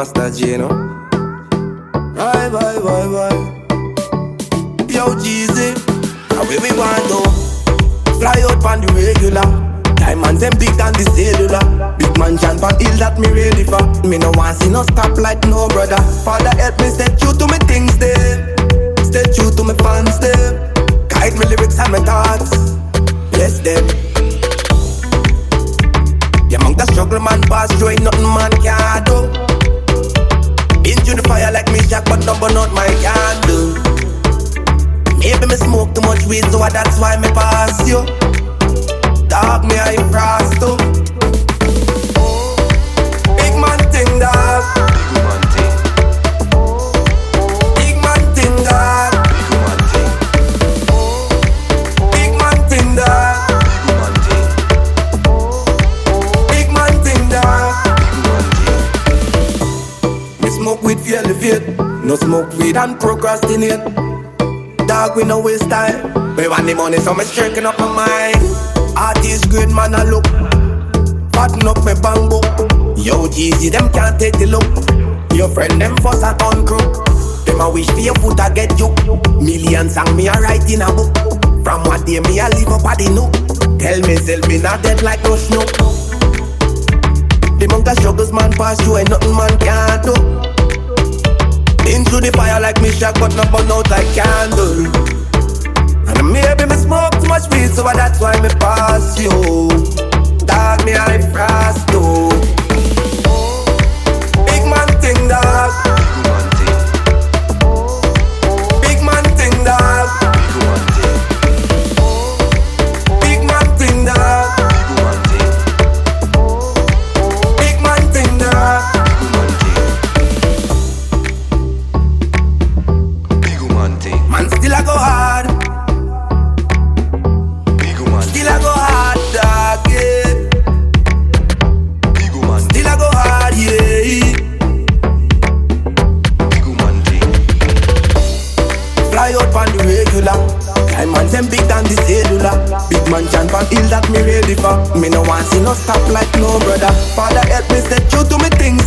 más está lleno. Bye, bye, bye, bye. Yo, Geezy, now where we want to fly up on the regular. Diamonds them big than the cellular. Big man jump on hill that me really for. Me no want see no stop like no brother. Father help me stay true to me things them. Stay true to me fans them. Guide me lyrics and my thoughts. yes, them. Yeah, among the struggle man pass through ain't nothing man can do. Been through the fire like me Jack, but no burn out my candle. Maybe me smoke too much weed, so that's why me pass you. Dog me I frost too. Big man thing, dog. Big man Big man big man. Me smoke weed for elevate. No smoke weed and procrastinate. Dog, we no waste time. We want the money, so me shaking up my mind. Artist grade man, I look. Fatten up my bamboo. Yo, Geezy, them can't take the look. Your friend, them fuss a ton crook. Them a wish for your foot, I get you. Millions song me a write in a book. From what day me a live up at the nook. Tell myself me not dead like no snook. The amount of struggles man pass through, ain't nothing man can't so that's why me pass you. Fly out on the regular. Diamonds them big than the cellular. Big man can from hill that me ready for. Me no want see no stop like no brother. Father help me stay true to me things